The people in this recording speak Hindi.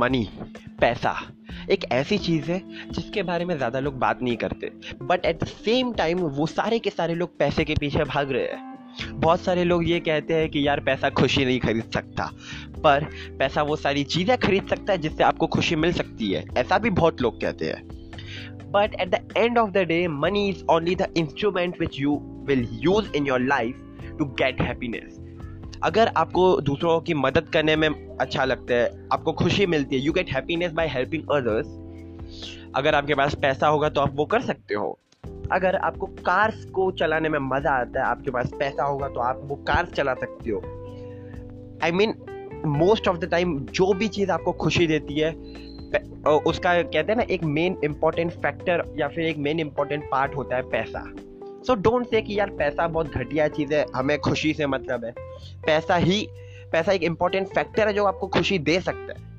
मनी पैसा, एक ऐसी चीज़ है जिसके बारे में ज़्यादा लोग बात नहीं करते। But at the same time वो सारे के सारे लोग पैसे के पीछे भाग रहे हैं। बहुत सारे लोग ये कहते हैं कि यार पैसा खुशी नहीं खरीद सकता, पर पैसा वो सारी चीज़ें खरीद सकता है जिससे आपको खुशी मिल सकती है। ऐसा भी बहुत लोग कहते हैं। But at the end of the day money is only the instrument which you will use in your life to get happiness अगर आपको दूसरों की मदद करने में अच्छा लगता है, आपको खुशी मिलती है you get happiness by helping others अगर आपके पास पैसा होगा तो आप वो कर सकते हो। अगर आपको कार्स को चलाने में मज़ा आता है, आपके पास पैसा होगा तो आप वो कार्स चला सकते हो। I mean most of the time जो भी चीज़ आपको खुशी देती है उसका कहते हैं ना, एक मेन इंपॉर्टेंट फैक्टर या फिर एक मेन इंपॉर्टेंट पार्ट होता है पैसा। सो डोंट से कि यार पैसा बहुत घटिया चीज़ है, हमें खुशी से मतलब है। पैसा ही, पैसा एक इंपॉर्टेंट फैक्टर है जो आपको खुशी दे सकता है।